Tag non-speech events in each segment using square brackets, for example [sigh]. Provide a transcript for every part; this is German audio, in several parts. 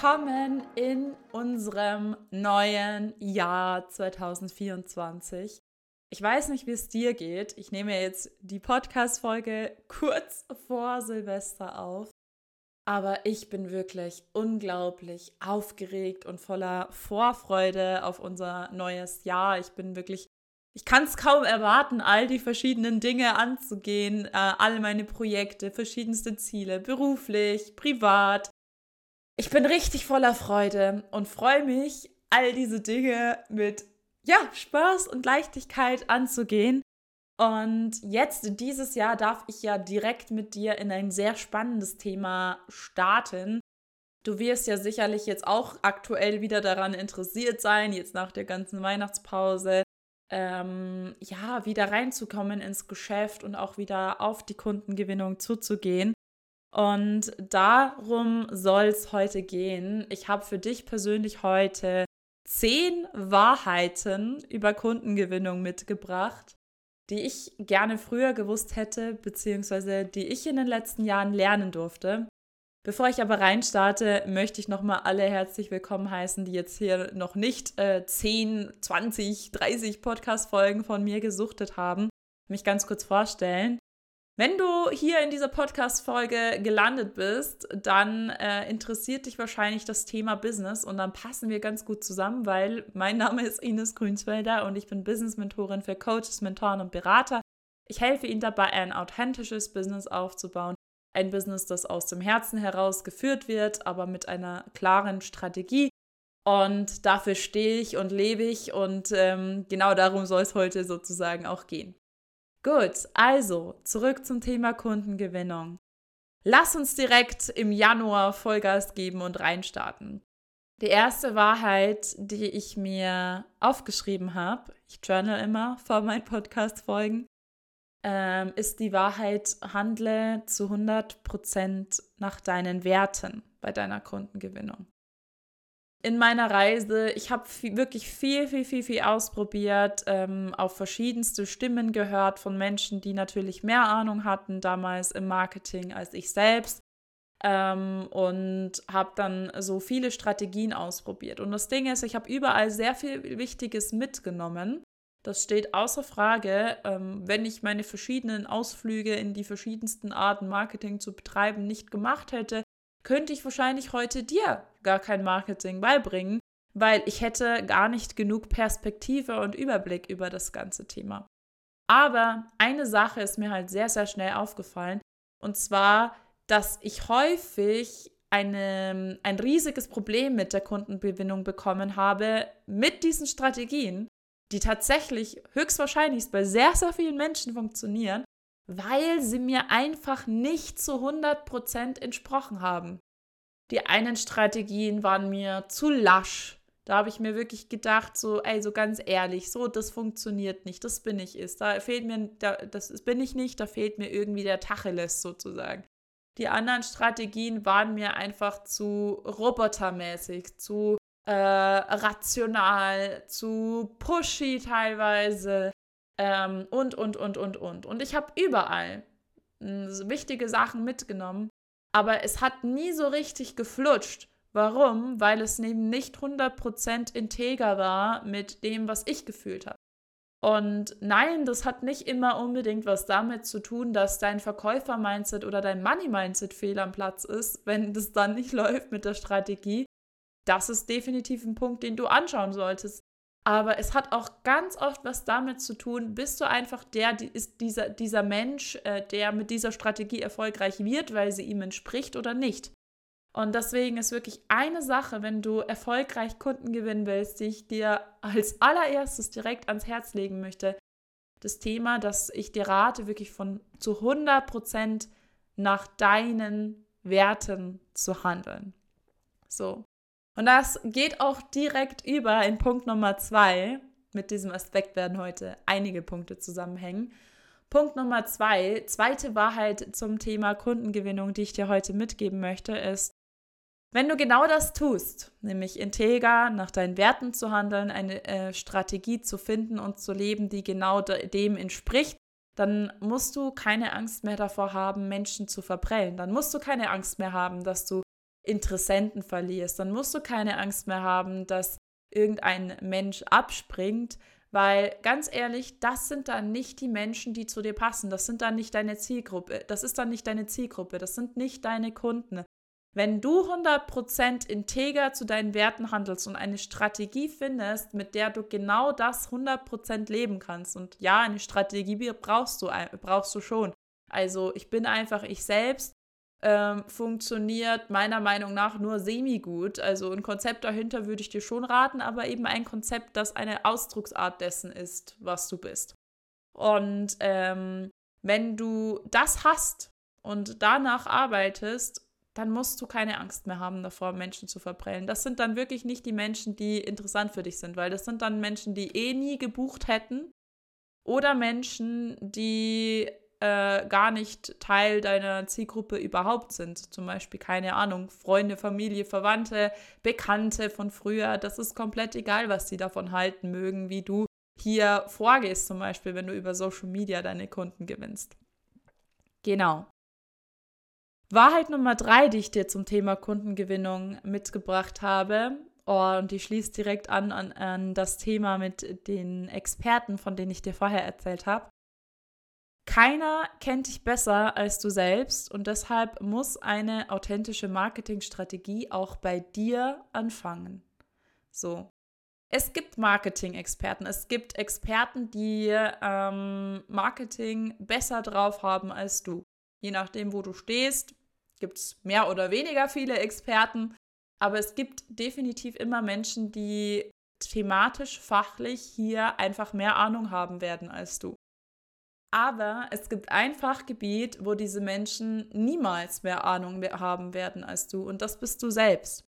willkommen in unserem neuen Jahr 2024. Ich weiß nicht, wie es dir geht. Ich nehme jetzt die Podcast-Folge kurz vor Silvester auf. Aber ich bin wirklich unglaublich aufgeregt und voller Vorfreude auf unser neues Jahr. Ich bin wirklich, ich kann es kaum erwarten, all die verschiedenen Dinge anzugehen, äh, alle meine Projekte, verschiedenste Ziele, beruflich, privat. Ich bin richtig voller Freude und freue mich, all diese Dinge mit ja, Spaß und Leichtigkeit anzugehen. Und jetzt, dieses Jahr, darf ich ja direkt mit dir in ein sehr spannendes Thema starten. Du wirst ja sicherlich jetzt auch aktuell wieder daran interessiert sein, jetzt nach der ganzen Weihnachtspause, ähm, ja, wieder reinzukommen ins Geschäft und auch wieder auf die Kundengewinnung zuzugehen. Und darum soll es heute gehen. Ich habe für dich persönlich heute zehn Wahrheiten über Kundengewinnung mitgebracht, die ich gerne früher gewusst hätte, beziehungsweise die ich in den letzten Jahren lernen durfte. Bevor ich aber reinstarte, möchte ich nochmal alle herzlich willkommen heißen, die jetzt hier noch nicht äh, 10, 20, 30 Podcast-Folgen von mir gesuchtet haben. Mich ganz kurz vorstellen. Wenn du hier in dieser Podcast-Folge gelandet bist, dann äh, interessiert dich wahrscheinlich das Thema Business und dann passen wir ganz gut zusammen, weil mein Name ist Ines Grünsfelder und ich bin Business-Mentorin für Coaches, Mentoren und Berater. Ich helfe ihnen dabei, ein authentisches Business aufzubauen. Ein Business, das aus dem Herzen heraus geführt wird, aber mit einer klaren Strategie. Und dafür stehe ich und lebe ich und ähm, genau darum soll es heute sozusagen auch gehen. Gut, also zurück zum Thema Kundengewinnung. Lass uns direkt im Januar Vollgas geben und reinstarten. Die erste Wahrheit, die ich mir aufgeschrieben habe, ich journal immer vor meinen Podcast-Folgen, ähm, ist die Wahrheit, handle zu 100% nach deinen Werten bei deiner Kundengewinnung in meiner Reise. Ich habe wirklich viel, viel, viel, viel ausprobiert, ähm, auf verschiedenste Stimmen gehört von Menschen, die natürlich mehr Ahnung hatten damals im Marketing als ich selbst. Ähm, und habe dann so viele Strategien ausprobiert. Und das Ding ist, ich habe überall sehr viel Wichtiges mitgenommen. Das steht außer Frage, ähm, wenn ich meine verschiedenen Ausflüge in die verschiedensten Arten Marketing zu betreiben nicht gemacht hätte, könnte ich wahrscheinlich heute dir gar kein Marketing beibringen, weil ich hätte gar nicht genug Perspektive und Überblick über das ganze Thema. Aber eine Sache ist mir halt sehr, sehr schnell aufgefallen, und zwar, dass ich häufig eine, ein riesiges Problem mit der Kundengewinnung bekommen habe mit diesen Strategien, die tatsächlich höchstwahrscheinlich bei sehr, sehr vielen Menschen funktionieren, weil sie mir einfach nicht zu 100% entsprochen haben. Die einen Strategien waren mir zu lasch. Da habe ich mir wirklich gedacht, so, ey, so ganz ehrlich, so, das funktioniert nicht, das bin ich ist. Da fehlt mir, da, das bin ich nicht, da fehlt mir irgendwie der Tacheles sozusagen. Die anderen Strategien waren mir einfach zu robotermäßig, zu äh, rational, zu pushy teilweise ähm, und, und, und, und, und. Und ich habe überall mh, wichtige Sachen mitgenommen, aber es hat nie so richtig geflutscht. Warum? Weil es eben nicht 100% integer war mit dem, was ich gefühlt habe. Und nein, das hat nicht immer unbedingt was damit zu tun, dass dein Verkäufer-Mindset oder dein Money-Mindset fehl am Platz ist, wenn das dann nicht [laughs] läuft mit der Strategie. Das ist definitiv ein Punkt, den du anschauen solltest. Aber es hat auch ganz oft was damit zu tun, bist du einfach der, die ist dieser, dieser Mensch, äh, der mit dieser Strategie erfolgreich wird, weil sie ihm entspricht oder nicht. Und deswegen ist wirklich eine Sache, wenn du erfolgreich Kunden gewinnen willst, die ich dir als allererstes direkt ans Herz legen möchte. Das Thema, dass ich dir rate, wirklich von zu 100 Prozent nach deinen Werten zu handeln. So. Und das geht auch direkt über in Punkt Nummer zwei. Mit diesem Aspekt werden heute einige Punkte zusammenhängen. Punkt Nummer zwei, zweite Wahrheit zum Thema Kundengewinnung, die ich dir heute mitgeben möchte, ist, wenn du genau das tust, nämlich integer nach deinen Werten zu handeln, eine äh, Strategie zu finden und zu leben, die genau dem entspricht, dann musst du keine Angst mehr davor haben, Menschen zu verprellen. Dann musst du keine Angst mehr haben, dass du Interessenten verlierst. Dann musst du keine Angst mehr haben, dass irgendein Mensch abspringt, weil ganz ehrlich, das sind dann nicht die Menschen, die zu dir passen. Das sind dann nicht deine Zielgruppe. Das ist dann nicht deine Zielgruppe. Das sind nicht deine Kunden. Wenn du 100% integer zu deinen Werten handelst und eine Strategie findest, mit der du genau das 100% leben kannst, und ja, eine Strategie brauchst du, brauchst du schon. Also ich bin einfach ich selbst, ähm, funktioniert meiner Meinung nach nur semi-gut. Also ein Konzept dahinter würde ich dir schon raten, aber eben ein Konzept, das eine Ausdrucksart dessen ist, was du bist. Und ähm, wenn du das hast und danach arbeitest, dann musst du keine Angst mehr haben davor, Menschen zu verprellen. Das sind dann wirklich nicht die Menschen, die interessant für dich sind, weil das sind dann Menschen, die eh nie gebucht hätten oder Menschen, die äh, gar nicht Teil deiner Zielgruppe überhaupt sind. Zum Beispiel, keine Ahnung, Freunde, Familie, Verwandte, Bekannte von früher. Das ist komplett egal, was sie davon halten mögen, wie du hier vorgehst, zum Beispiel, wenn du über Social Media deine Kunden gewinnst. Genau. Wahrheit Nummer drei, die ich dir zum Thema Kundengewinnung mitgebracht habe, oh, und die schließt direkt an, an, an das Thema mit den Experten, von denen ich dir vorher erzählt habe. Keiner kennt dich besser als du selbst und deshalb muss eine authentische Marketingstrategie auch bei dir anfangen. So. Es gibt Marketing-Experten. Es gibt Experten, die ähm, Marketing besser drauf haben als du. Je nachdem, wo du stehst, gibt es mehr oder weniger viele Experten. Aber es gibt definitiv immer Menschen, die thematisch, fachlich hier einfach mehr Ahnung haben werden als du. Aber es gibt ein Fachgebiet, wo diese Menschen niemals mehr Ahnung haben werden als du. Und das bist du selbst.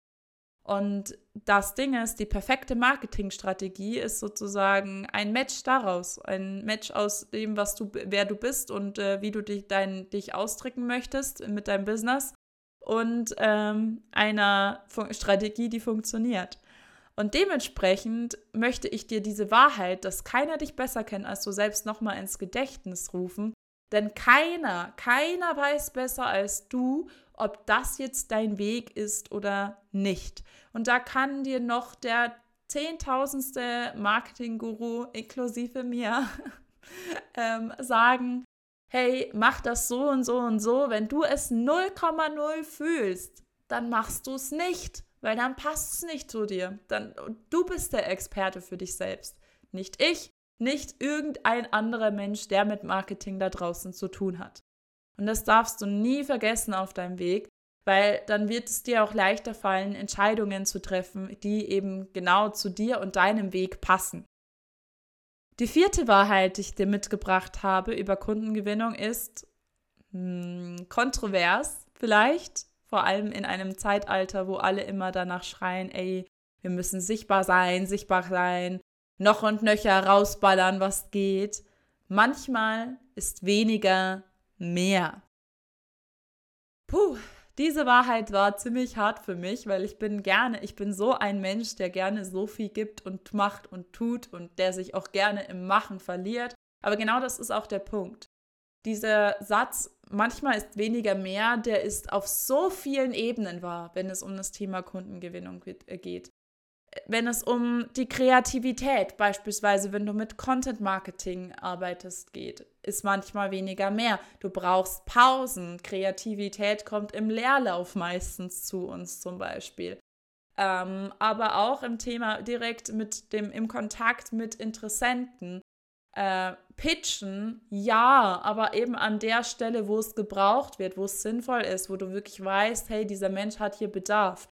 Und das Ding ist, die perfekte Marketingstrategie ist sozusagen ein Match daraus. Ein Match aus dem, was du, wer du bist und äh, wie du dich, dein, dich ausdrücken möchtest mit deinem Business. Und ähm, einer Strategie, die funktioniert. Und dementsprechend möchte ich dir diese Wahrheit, dass keiner dich besser kennt als du selbst, nochmal ins Gedächtnis rufen. Denn keiner, keiner weiß besser als du, ob das jetzt dein Weg ist oder nicht. Und da kann dir noch der zehntausendste Marketing-Guru inklusive mir [laughs] ähm, sagen, hey, mach das so und so und so. Wenn du es 0,0 fühlst, dann machst du es nicht weil dann passt es nicht zu dir. Dann, du bist der Experte für dich selbst. Nicht ich, nicht irgendein anderer Mensch, der mit Marketing da draußen zu tun hat. Und das darfst du nie vergessen auf deinem Weg, weil dann wird es dir auch leichter fallen, Entscheidungen zu treffen, die eben genau zu dir und deinem Weg passen. Die vierte Wahrheit, die ich dir mitgebracht habe über Kundengewinnung, ist mh, hm, kontrovers vielleicht, vor allem in einem Zeitalter, wo alle immer danach schreien, ey, wir müssen sichtbar sein, sichtbar sein, noch und nöcher rausballern, was geht. Manchmal ist weniger mehr. Puh, diese Wahrheit war ziemlich hart für mich, weil ich bin gerne, ich bin so ein Mensch, der gerne so viel gibt und macht und tut und der sich auch gerne im Machen verliert. Aber genau das ist auch der Punkt dieser Satz, manchmal ist weniger mehr, der ist auf so vielen Ebenen wahr, wenn es um das Thema Kundengewinnung äh, geht. Wenn es um die Kreativität, beispielsweise wenn du mit Content Marketing arbeitest, geht, ist manchmal weniger mehr. Du brauchst Pausen. Kreativität kommt im Leerlauf meistens zu uns zum Beispiel. Ähm, aber auch im Thema direkt mit dem, im Kontakt mit Interessenten äh, pitchen, ja, aber eben an der Stelle, wo es gebraucht wird, wo es sinnvoll ist, wo du wirklich weißt, hey, dieser Mensch hat hier Bedarf.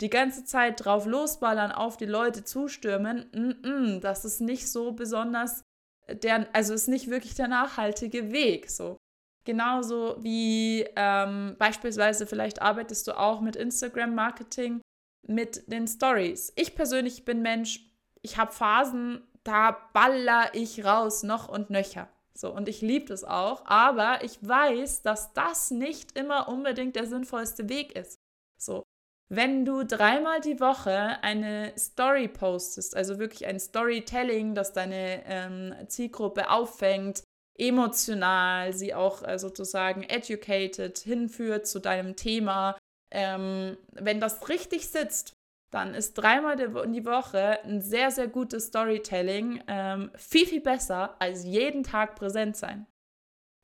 Die ganze Zeit drauf losballern, auf die Leute zustürmen, mm -mm, das ist nicht so besonders, der, also ist nicht wirklich der nachhaltige Weg. So. Genauso wie ähm, beispielsweise vielleicht arbeitest du auch mit Instagram-Marketing, mit den Stories. Ich persönlich bin Mensch, ich habe Phasen, da baller ich raus, noch und nöcher. So, und ich liebe das auch, aber ich weiß, dass das nicht immer unbedingt der sinnvollste Weg ist. So, wenn du dreimal die Woche eine Story postest, also wirklich ein Storytelling, das deine ähm, Zielgruppe auffängt, emotional, sie auch äh, sozusagen educated hinführt zu deinem Thema, ähm, wenn das richtig sitzt, dann ist dreimal in die Woche ein sehr, sehr gutes Storytelling ähm, viel, viel besser als jeden Tag präsent sein.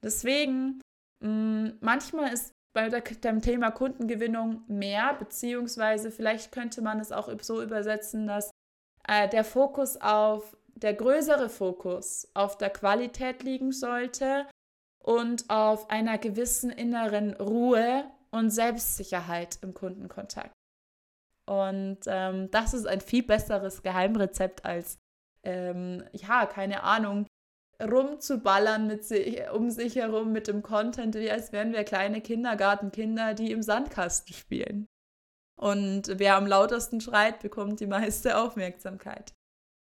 Deswegen, mh, mm, manchmal ist bei dem Thema Kundengewinnung mehr, beziehungsweise vielleicht könnte man es auch so übersetzen, dass äh, der Fokus auf, der größere Fokus auf der Qualität liegen sollte und auf einer gewissen inneren Ruhe und Selbstsicherheit im Kundenkontakt. Und ähm, das ist ein viel besseres Geheimrezept als, ähm, ja, keine Ahnung, rumzuballern mit sich, um sich herum mit dem Content, wie als wären wir kleine Kindergartenkinder, die im Sandkasten spielen. Und wer am lautesten schreit, bekommt die meiste Aufmerksamkeit.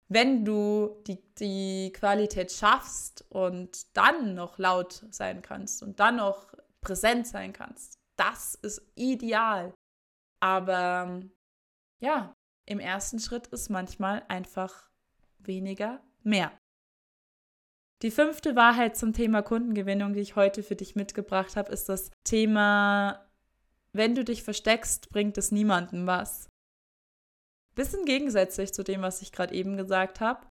Wenn du die, die Qualität schaffst und dann noch laut sein kannst und dann noch präsent sein kannst, das ist ideal. Aber ja, im ersten Schritt ist manchmal einfach weniger mehr. Die fünfte Wahrheit zum Thema Kundengewinnung, die ich heute für dich mitgebracht habe, ist das Thema, wenn du dich versteckst, bringt es niemandem was. Bisschen gegensätzlich zu dem, was ich gerade eben gesagt habe.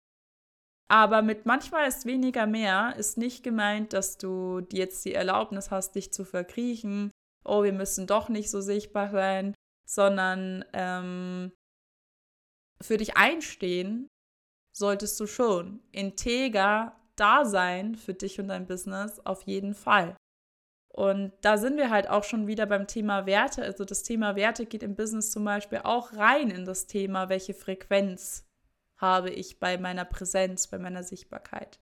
Aber mit manchmal ist weniger mehr, ist nicht gemeint, dass du jetzt die Erlaubnis hast, dich zu verkriechen. Oh, wir müssen doch nicht so sichtbar sein, sondern ähm, für dich einstehen solltest du schon. Integer da sein für dich und dein Business auf jeden Fall. Und da sind wir halt auch schon wieder beim Thema Werte. Also das Thema Werte geht im Business zum Beispiel auch rein in das Thema, welche Frequenz habe ich bei meiner Präsenz, bei meiner Sichtbarkeit.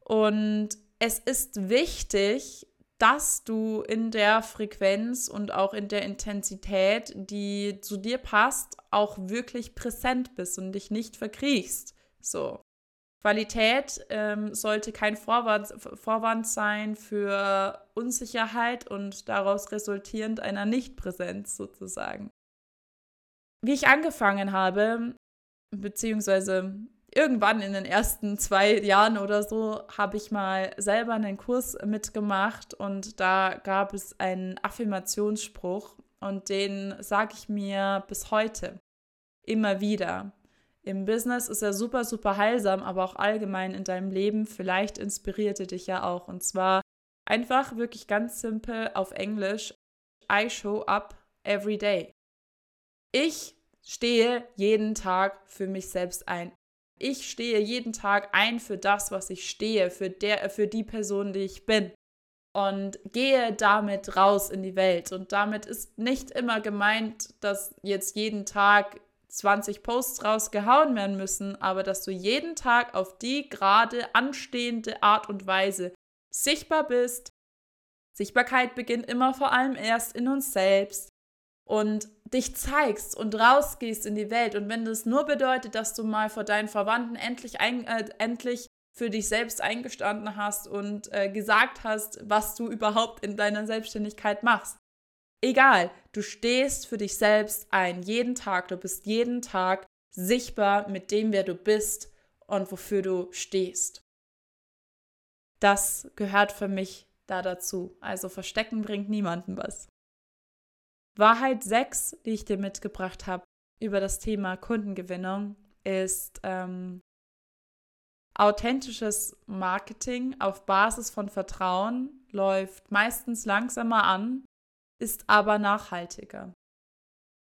Und es ist wichtig, dass du in der Frequenz und auch in der Intensität, die zu dir passt, auch wirklich präsent bist und dich nicht verkriechst. So. Qualität ähm, sollte kein Vorwand, Vorwand sein für Unsicherheit und daraus resultierend einer Nichtpräsenz sozusagen. Wie ich angefangen habe, beziehungsweise irgendwann in den ersten zwei Jahren oder so, habe ich mal selber einen Kurs mitgemacht und da gab es einen Affirmationsspruch und den sage ich mir bis heute immer wieder. Im Business ist er super, super heilsam, aber auch allgemein in deinem Leben. Vielleicht inspirierte dich ja auch. Und zwar einfach wirklich ganz simpel auf Englisch. I show up every day. Ich stehe jeden Tag für mich selbst ein. Ich stehe jeden Tag ein für das, was ich stehe, für, der, für die Person, die ich bin. Und gehe damit raus in die Welt. Und damit ist nicht immer gemeint, dass jetzt jeden Tag 20 Posts rausgehauen werden müssen, aber dass du jeden Tag auf die gerade anstehende Art und Weise sichtbar bist. Sichtbarkeit beginnt immer vor allem erst in uns selbst und dich zeigst und rausgehst in die Welt. Und wenn das nur bedeutet, dass du mal vor deinen Verwandten endlich, ein, äh, endlich für dich selbst eingestanden hast und äh, gesagt hast, was du überhaupt in deiner Selbstständigkeit machst, Egal, du stehst für dich selbst ein, jeden Tag, du bist jeden Tag sichtbar mit dem, wer du bist und wofür du stehst. Das gehört für mich da dazu. Also verstecken bringt niemandem was. Wahrheit 6, die ich dir mitgebracht habe über das Thema Kundengewinnung, ist ähm, authentisches Marketing auf Basis von Vertrauen läuft meistens langsamer an ist aber nachhaltiger.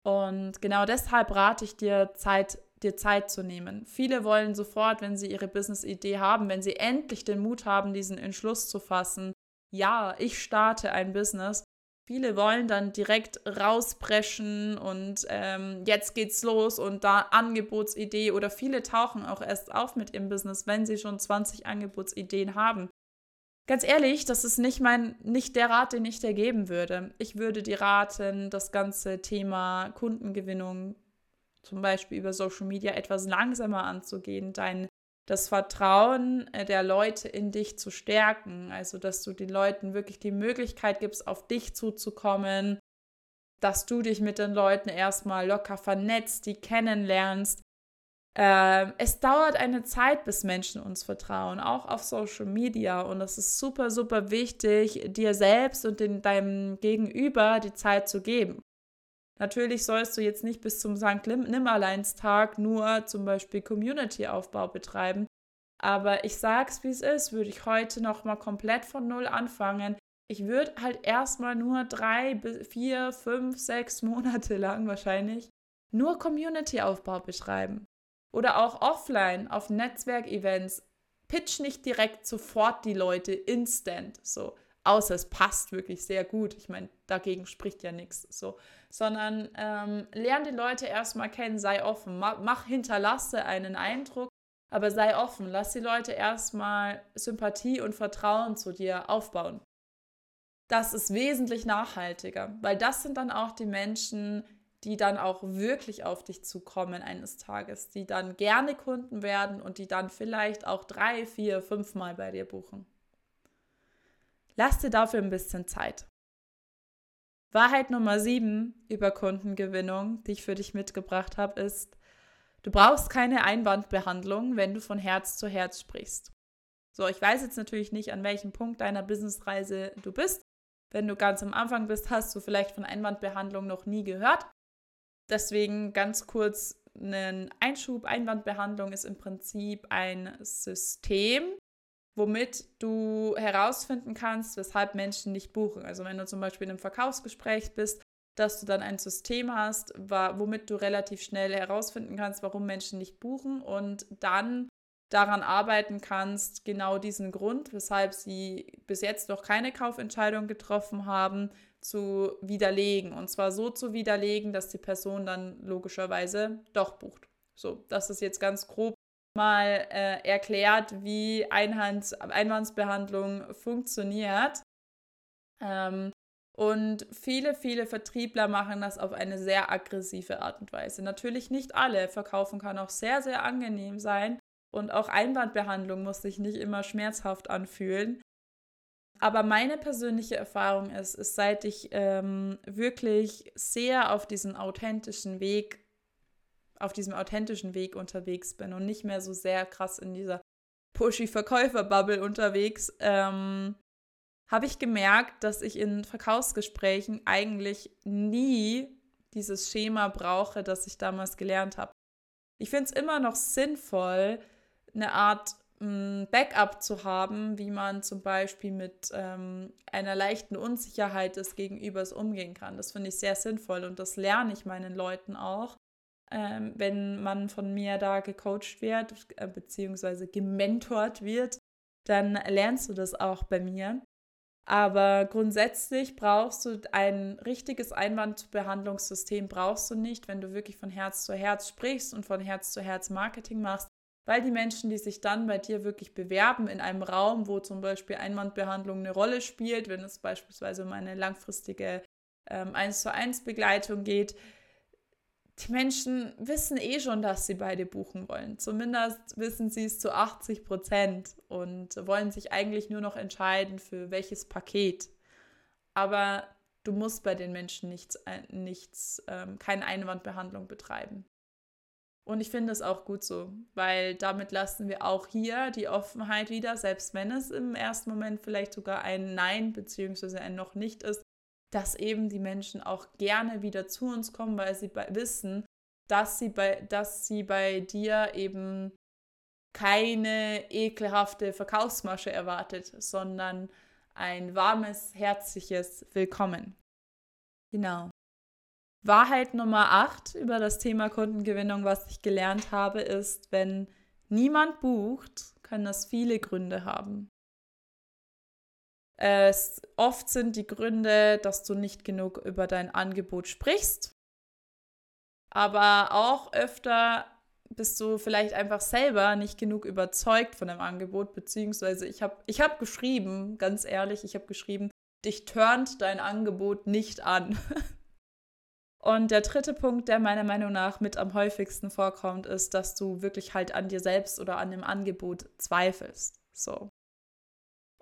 Und genau deshalb rate ich dir, Zeit, dir Zeit zu nehmen. Viele wollen sofort, wenn sie ihre Business-Idee haben, wenn sie endlich den Mut haben, diesen Entschluss zu fassen, ja, ich starte ein Business. Viele wollen dann direkt rauspreschen und ähm, jetzt geht's los und da Angebotsidee oder viele tauchen auch erst auf mit ihrem Business, wenn sie schon 20 Angebotsideen haben. Ganz ehrlich, das ist nicht mein, nicht der Rat, den ich dir geben würde. Ich würde dir raten, das ganze Thema Kundengewinnung zum Beispiel über Social Media etwas langsamer anzugehen, dein das Vertrauen äh, der Leute in dich zu stärken, also dass du den Leuten wirklich die Möglichkeit gibst, auf dich zuzukommen, dass du dich mit den Leuten erstmal locker vernetzt, die kennenlernst, äh, es dauert eine Zeit, bis Menschen uns vertrauen, auch auf Social Media. Und es ist super, super wichtig, dir selbst und in deinem Gegenüber die Zeit zu geben. Natürlich sollst du jetzt nicht bis zum St. Nimmerleinstag nur zum Beispiel Community-Aufbau betreiben. Aber ich sag's, wie es ist, würde ich heute nochmal komplett von Null anfangen. Ich würde halt erstmal nur drei, vier, fünf, sechs Monate lang wahrscheinlich nur Community-Aufbau betreiben. Oder auch offline auf Netzwerkevents. Pitch nicht direkt sofort die Leute instant. So, außer es passt wirklich sehr gut. Ich meine, dagegen spricht ja nichts. So, sondern ähm, lern die Leute erstmal kennen, sei offen, mach, mach, hinterlasse einen Eindruck, aber sei offen, lass die Leute erstmal Sympathie und Vertrauen zu dir aufbauen. Das ist wesentlich nachhaltiger, weil das sind dann auch die Menschen, die dann auch wirklich auf dich zukommen eines Tages, die dann gerne Kunden werden und die dann vielleicht auch drei, vier, fünf Mal bei dir buchen. Lass dir dafür ein bisschen Zeit. Wahrheit Nummer sieben über Kundengewinnung, die ich für dich mitgebracht habe, ist, du brauchst keine Einwandbehandlung, wenn du von Herz zu Herz sprichst. So, ich weiß jetzt natürlich nicht, an welchem Punkt deiner Businessreise du bist. Wenn du ganz am Anfang bist, hast du vielleicht von Einwandbehandlung noch nie gehört. Deswegen ganz kurz einen Einschub. Einwandbehandlung ist im Prinzip ein System, womit du herausfinden kannst, weshalb Menschen nicht buchen. Also wenn du zum Beispiel in einem Verkaufsgespräch bist, dass du dann ein System hast, womit du relativ schnell herausfinden kannst, warum Menschen nicht buchen und dann daran arbeiten kannst, genau diesen Grund, weshalb sie bis jetzt noch keine Kaufentscheidung getroffen haben, zu widerlegen. Und zwar so zu widerlegen, dass die Person dann logischerweise doch bucht. So, das ist jetzt ganz grob mal äh, erklärt, wie Einhands Einwandsbehandlung funktioniert. Ähm, und viele, viele Vertriebler machen das auf eine sehr aggressive Art und Weise. Natürlich nicht alle. Verkaufen kann auch sehr, sehr angenehm sein. Und auch Einwandbehandlung muss sich nicht immer schmerzhaft anfühlen. Aber meine persönliche Erfahrung ist, ist seit ich ähm, wirklich sehr auf diesen authentischen Weg auf diesem authentischen Weg unterwegs bin und nicht mehr so sehr krass in dieser pushy Verkäufer-Bubble unterwegs, ähm, habe ich gemerkt, dass ich in Verkaufsgesprächen eigentlich nie dieses Schema brauche, das ich damals gelernt habe. Ich finde es immer noch sinnvoll, eine Art mh, Backup zu haben, wie man zum Beispiel mit ähm, einer leichten Unsicherheit des Gegenübers umgehen kann. Das finde ich sehr sinnvoll und das lerne ich meinen Leuten auch ähm, wenn man von mir da gecoacht wird, äh, beziehungsweise gementort wird, dann lernst du das auch bei mir. Aber grundsätzlich brauchst du ein richtiges Einwandbehandlungssystem, brauchst du nicht, wenn du wirklich von Herz zu Herz sprichst und von Herz zu Herz Marketing machst, weil die Menschen, die sich dann bei dir wirklich bewerben in einem Raum, wo zum Beispiel Einwandbehandlung eine Rolle spielt, wenn es beispielsweise um eine langfristige ähm, 1 zu 1 Begleitung geht, die Menschen wissen eh schon, dass sie beide buchen wollen. Zumindest wissen sie es zu 80 Prozent und wollen sich eigentlich nur noch entscheiden, für welches Paket. Aber du musst bei den Menschen nichts, äh, nichts ähm, keine Einwandbehandlung betreiben. Und ich finde es auch gut so, weil damit lassen wir auch hier die Offenheit wieder, selbst wenn es im ersten Moment vielleicht sogar ein Nein bzw. ein noch nicht ist, dass eben die Menschen auch gerne wieder zu uns kommen, weil sie bei, wissen, dass sie bei, dass sie bei dir eben keine ekelhafte Verkaufsmasche erwartet, sondern ein warmes, herzliches Willkommen. Genau. Wahrheit Nummer 8 über das Thema Kundengewinnung, was ich gelernt habe, ist, wenn niemand bucht, können das viele Gründe haben. Es, oft sind die Gründe, dass du nicht genug über dein Angebot sprichst. Aber auch öfter bist du vielleicht einfach selber nicht genug überzeugt von dem Angebot, beziehungsweise ich habe ich hab geschrieben, ganz ehrlich, ich habe geschrieben, dich turnt dein Angebot nicht an. [laughs] Und der dritte Punkt, der meiner Meinung nach mit am häufigsten vorkommt, ist, dass du wirklich halt an dir selbst oder an dem Angebot zweifelst. So.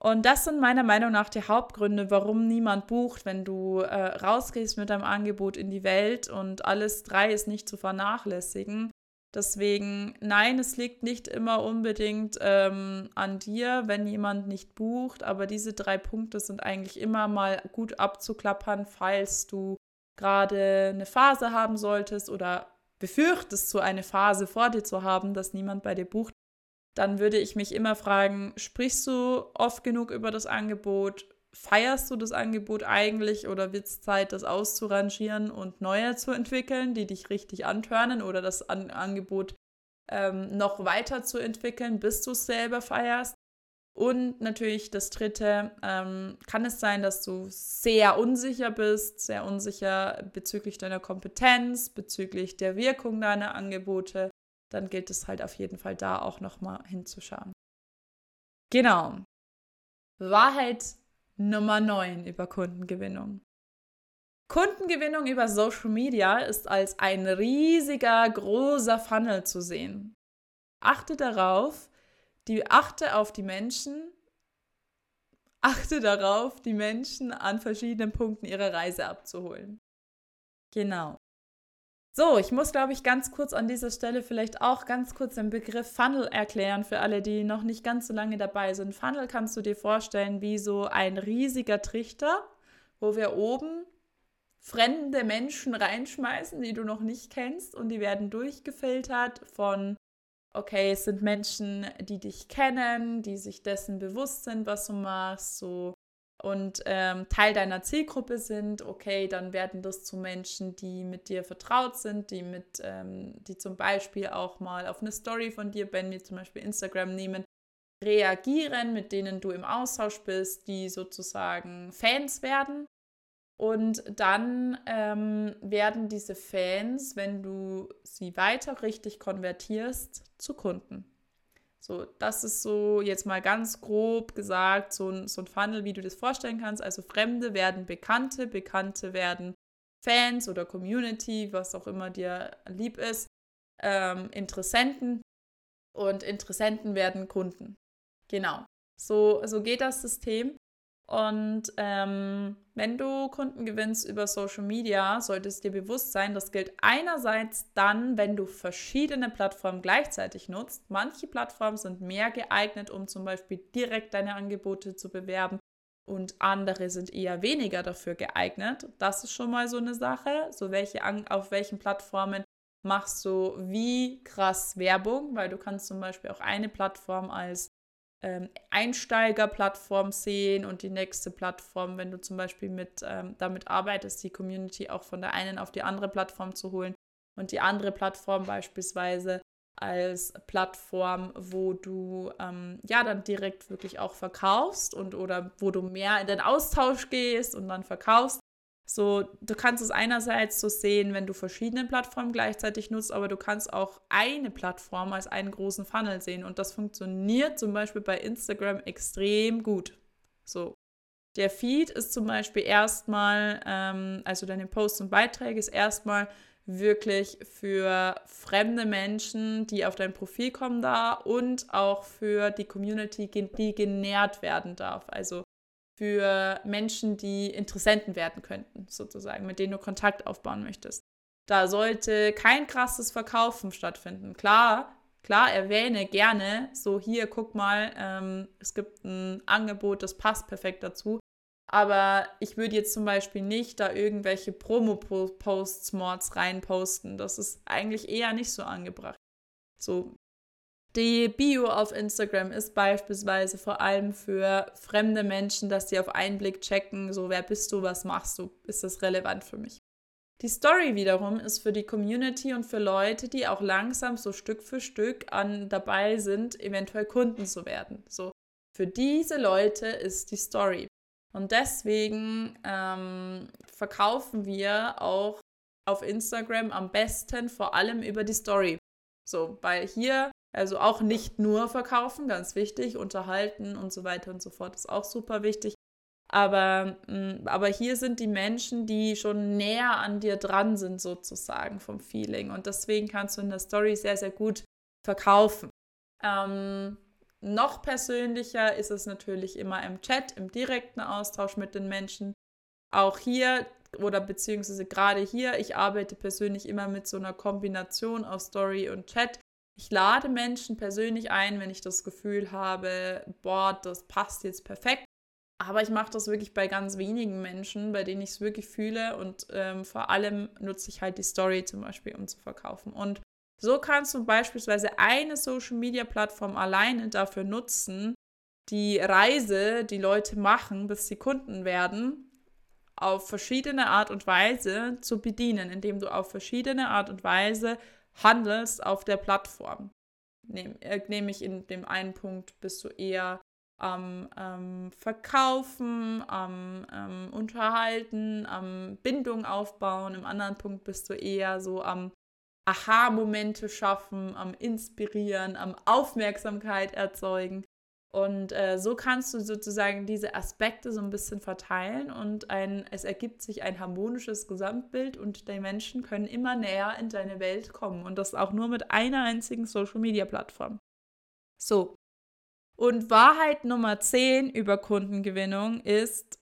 Und das sind meiner Meinung nach die Hauptgründe, warum niemand bucht, wenn du äh, rausgehst mit deinem Angebot in die Welt und alles drei ist nicht zu vernachlässigen. Deswegen, nein, es liegt nicht immer unbedingt ähm, an dir, wenn jemand nicht bucht, aber diese drei Punkte sind eigentlich immer mal gut abzuklappern, falls du gerade eine Phase haben solltest oder befürchtest, so eine Phase vor dir zu haben, dass niemand bei dir bucht, dann würde ich mich immer fragen, sprichst du oft genug über das Angebot? Feierst du das Angebot eigentlich oder wird es Zeit, das auszurangieren und neue zu entwickeln, die dich richtig antörnen oder das An Angebot ähm, noch weiter zu entwickeln, bis du es selber feierst? Und natürlich das Dritte, ähm, kann es sein, dass du sehr unsicher bist, sehr unsicher bezüglich deiner Kompetenz, bezüglich der Wirkung deiner Angebote, dann gilt es halt auf jeden Fall da auch nochmal hinzuschauen. Genau. Wahrheit Nummer 9 über Kundengewinnung. Kundengewinnung über Social Media ist als ein riesiger, großer Funnel zu sehen. Achte darauf, die achte auf die Menschen, achte darauf, die Menschen an verschiedenen Punkten ihrer Reise abzuholen. Genau. So, ich muss, glaube ich, ganz kurz an dieser Stelle vielleicht auch ganz kurz den Begriff Funnel erklären für alle, die noch nicht ganz so lange dabei sind. Funnel kannst du dir vorstellen wie so ein riesiger Trichter, wo wir oben fremde Menschen reinschmeißen, die du noch nicht kennst und die werden durchgefiltert von okay, es sind Menschen, die dich kennen, die sich dessen bewusst sind, was du machst, so und ähm, Teil deiner Zielgruppe sind, okay, dann werden das zu Menschen, die mit dir vertraut sind, die mit, ähm, die zum Beispiel auch mal auf eine Story von dir, wenn wir zum Beispiel Instagram nehmen, reagieren, mit denen du im Austausch bist, die sozusagen Fans werden und dann ähm, werden diese Fans, wenn du sie weiter richtig konvertierst, zu Kunden. So, das ist so jetzt mal ganz grob gesagt, so ein, so ein Funnel, wie du das vorstellen kannst. Also Fremde werden Bekannte, Bekannte werden Fans oder Community, was auch immer dir lieb ist, ähm, Interessenten und Interessenten werden Kunden. Genau. So, so geht das System. Und ähm, wenn du Kunden gewinnst über Social Media, sollte es dir bewusst sein, das gilt einerseits dann, wenn du verschiedene Plattformen gleichzeitig nutzt. Manche Plattformen sind mehr geeignet, um zum Beispiel direkt deine Angebote zu bewerben und andere sind eher weniger dafür geeignet. Das ist schon mal so eine Sache. So welche auf welchen Plattformen machst du wie krass Werbung, weil du kannst zum Beispiel auch eine Plattform als ähm, Einsteigerplattform sehen und die nächste Plattform, wenn du zum Beispiel mit, ähm, damit arbeitest, die Community auch von der einen auf die andere Plattform zu holen und die andere Plattform beispielsweise als Plattform, wo du ähm, ja dann direkt wirklich auch verkaufst und oder wo du mehr in den Austausch gehst und dann verkaufst. So, du kannst es einerseits so sehen, wenn du verschiedene Plattformen gleichzeitig nutzt, aber du kannst auch eine Plattform als einen großen Funnel sehen. Und das funktioniert zum Beispiel bei Instagram extrem gut. So. Der Feed ist zum Beispiel erstmal, ähm, also deine Posts und Beiträge ist erstmal wirklich für fremde Menschen, die auf dein Profil kommen da und auch für die Community, die genährt werden darf. Also für Menschen, die Interessenten werden könnten, sozusagen, mit denen du Kontakt aufbauen möchtest. Da sollte kein krasses Verkaufen stattfinden. Klar, klar, erwähne gerne, so hier, guck mal, ähm, es gibt ein Angebot, das passt perfekt dazu. Aber ich würde jetzt zum Beispiel nicht da irgendwelche Promo-Posts, Mords reinposten. Das ist eigentlich eher nicht so angebracht. So, die Bio auf Instagram ist beispielsweise vor allem für fremde Menschen, dass sie auf einen Blick checken, so wer bist du, was machst du, ist das relevant für mich. Die Story wiederum ist für die Community und für Leute, die auch langsam so Stück für Stück an dabei sind, eventuell Kunden zu werden. So für diese Leute ist die Story. Und deswegen ähm, verkaufen wir auch auf Instagram am besten vor allem über die Story. So, weil hier also auch nicht nur verkaufen, ganz wichtig, unterhalten und so weiter und so fort ist auch super wichtig. Aber, mm, aber hier sind die Menschen, die schon näher an dir dran sind, sozusagen vom Feeling. Und deswegen kannst du in der Story sehr, sehr gut verkaufen. Ähm, noch persönlicher ist es natürlich immer im Chat, im direkten Austausch mit den Menschen. Auch hier oder beziehungsweise gerade hier, ich arbeite persönlich immer mit so einer Kombination aus Story und Chat, ich lade Menschen persönlich ein, wenn ich das Gefühl habe, boah, das passt jetzt perfekt. Aber ich mache das wirklich bei ganz wenigen Menschen, bei denen ich es wirklich fühle. Und ähm, vor allem nutze ich halt die Story zum Beispiel, um zu verkaufen. Und so kannst du beispielsweise eine Social-Media-Plattform alleine dafür nutzen, die Reise, die Leute machen, bis sie Kunden werden, auf verschiedene Art und Weise zu bedienen, indem du auf verschiedene Art und Weise handelst auf der Plattform. Äh, nämlich in dem einen Punkt bist du eher am ähm, Verkaufen, am ähm, Unterhalten, am Bindung aufbauen. Im anderen Punkt bist du eher so am Aha-Momente schaffen, am Inspirieren, am Aufmerksamkeit erzeugen. Und äh, so kannst du sozusagen diese Aspekte so ein bisschen verteilen und ein, es ergibt sich ein harmonisches Gesamtbild und die Menschen können immer näher in deine Welt kommen und das auch nur mit einer einzigen Social-Media-Plattform. So. Und Wahrheit Nummer 10 über Kundengewinnung ist,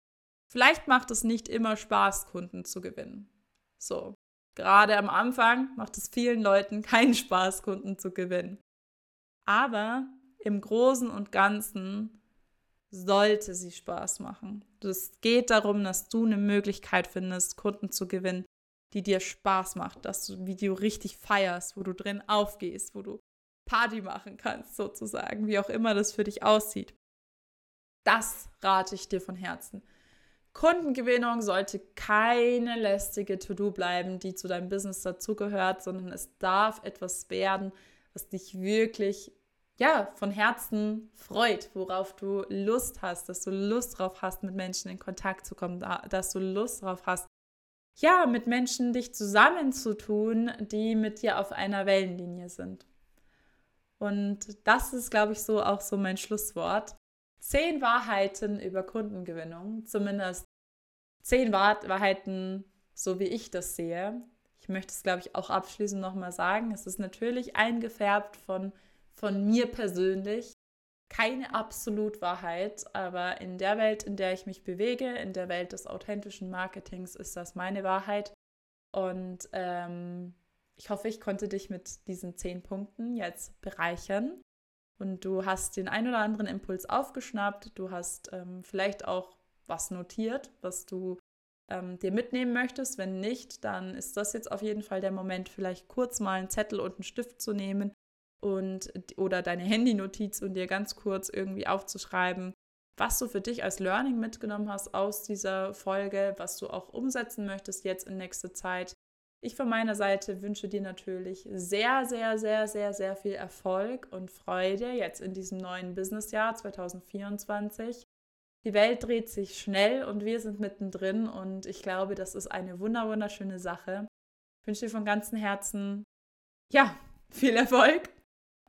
vielleicht macht es nicht immer Spaß, Kunden zu gewinnen. So. Gerade am Anfang macht es vielen Leuten keinen Spaß, Kunden zu gewinnen. Aber im Großen und Ganzen sollte sie Spaß machen. Es geht darum, dass du eine Möglichkeit findest, Kunden zu gewinnen, die dir Spaß macht, dass du Video richtig feierst, wo du drin aufgehst, wo du Party machen kannst, sozusagen, wie auch immer das für dich aussieht. Das rate ich dir von Herzen. Kundengewinnung sollte keine lästige To-Do bleiben, die zu deinem Business dazugehört, sondern es darf etwas werden, was dich wirklich ja, von Herzen freut, worauf du Lust hast, dass du Lust drauf hast, mit Menschen in Kontakt zu kommen, dass du Lust drauf hast, ja, mit Menschen dich zusammenzutun, die mit dir auf einer Wellenlinie sind. Und das ist, glaube ich, so auch so mein Schlusswort. Zehn Wahrheiten über Kundengewinnung, zumindest zehn Wahrheiten, so wie ich das sehe. Ich möchte es, glaube ich, auch abschließend nochmal sagen. Es ist natürlich eingefärbt von von mir persönlich keine Absolutwahrheit, aber in der Welt, in der ich mich bewege, in der Welt des authentischen Marketings, ist das meine Wahrheit. Und ähm, ich hoffe, ich konnte dich mit diesen zehn Punkten jetzt bereichern. Und du hast den ein oder anderen Impuls aufgeschnappt. Du hast ähm, vielleicht auch was notiert, was du ähm, dir mitnehmen möchtest. Wenn nicht, dann ist das jetzt auf jeden Fall der Moment, vielleicht kurz mal einen Zettel und einen Stift zu nehmen und oder deine Handynotiz und dir ganz kurz irgendwie aufzuschreiben, was du für dich als Learning mitgenommen hast aus dieser Folge, was du auch umsetzen möchtest jetzt in nächster Zeit. Ich von meiner Seite wünsche dir natürlich sehr, sehr, sehr, sehr, sehr viel Erfolg und Freude jetzt in diesem neuen Businessjahr 2024. Die Welt dreht sich schnell und wir sind mittendrin und ich glaube, das ist eine wunderschöne Sache. Ich wünsche dir von ganzem Herzen, ja, viel Erfolg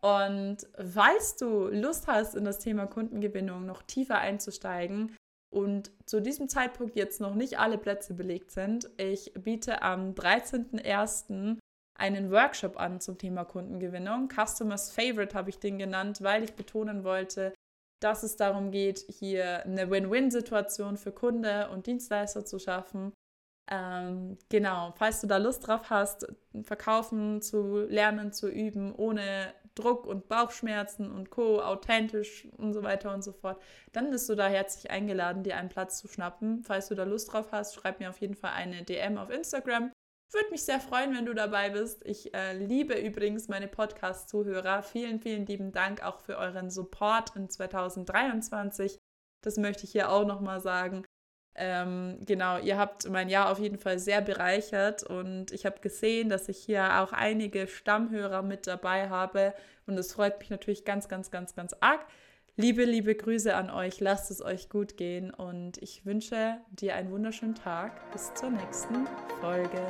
und falls du Lust hast, in das Thema Kundengewinnung noch tiefer einzusteigen und zu diesem Zeitpunkt jetzt noch nicht alle Plätze belegt sind, ich biete am 13.01. einen Workshop an zum Thema Kundengewinnung. Customers Favorite habe ich den genannt, weil ich betonen wollte, dass es darum geht, hier eine Win-Win-Situation für Kunde und Dienstleister zu schaffen. Ähm, genau, falls du da Lust drauf hast, verkaufen zu lernen, zu üben, ohne Druck und Bauchschmerzen und Co. authentisch und so weiter und so fort, dann bist du da herzlich eingeladen, dir einen Platz zu schnappen. Falls du da Lust drauf hast, schreib mir auf jeden Fall eine DM auf Instagram. Würde mich sehr freuen, wenn du dabei bist. Ich äh, liebe übrigens meine Podcast-Zuhörer. Vielen, vielen lieben Dank auch für euren Support in 2023. Das möchte ich hier auch nochmal sagen. Ähm, genau, ihr habt mein Jahr auf jeden Fall sehr bereichert und ich habe gesehen, dass ich hier auch einige Stammhörer mit dabei habe und es freut mich natürlich ganz, ganz, ganz, ganz arg. Liebe, liebe Grüße an euch, lasst es euch gut gehen und ich wünsche dir einen wunderschönen Tag. Bis zur nächsten Folge.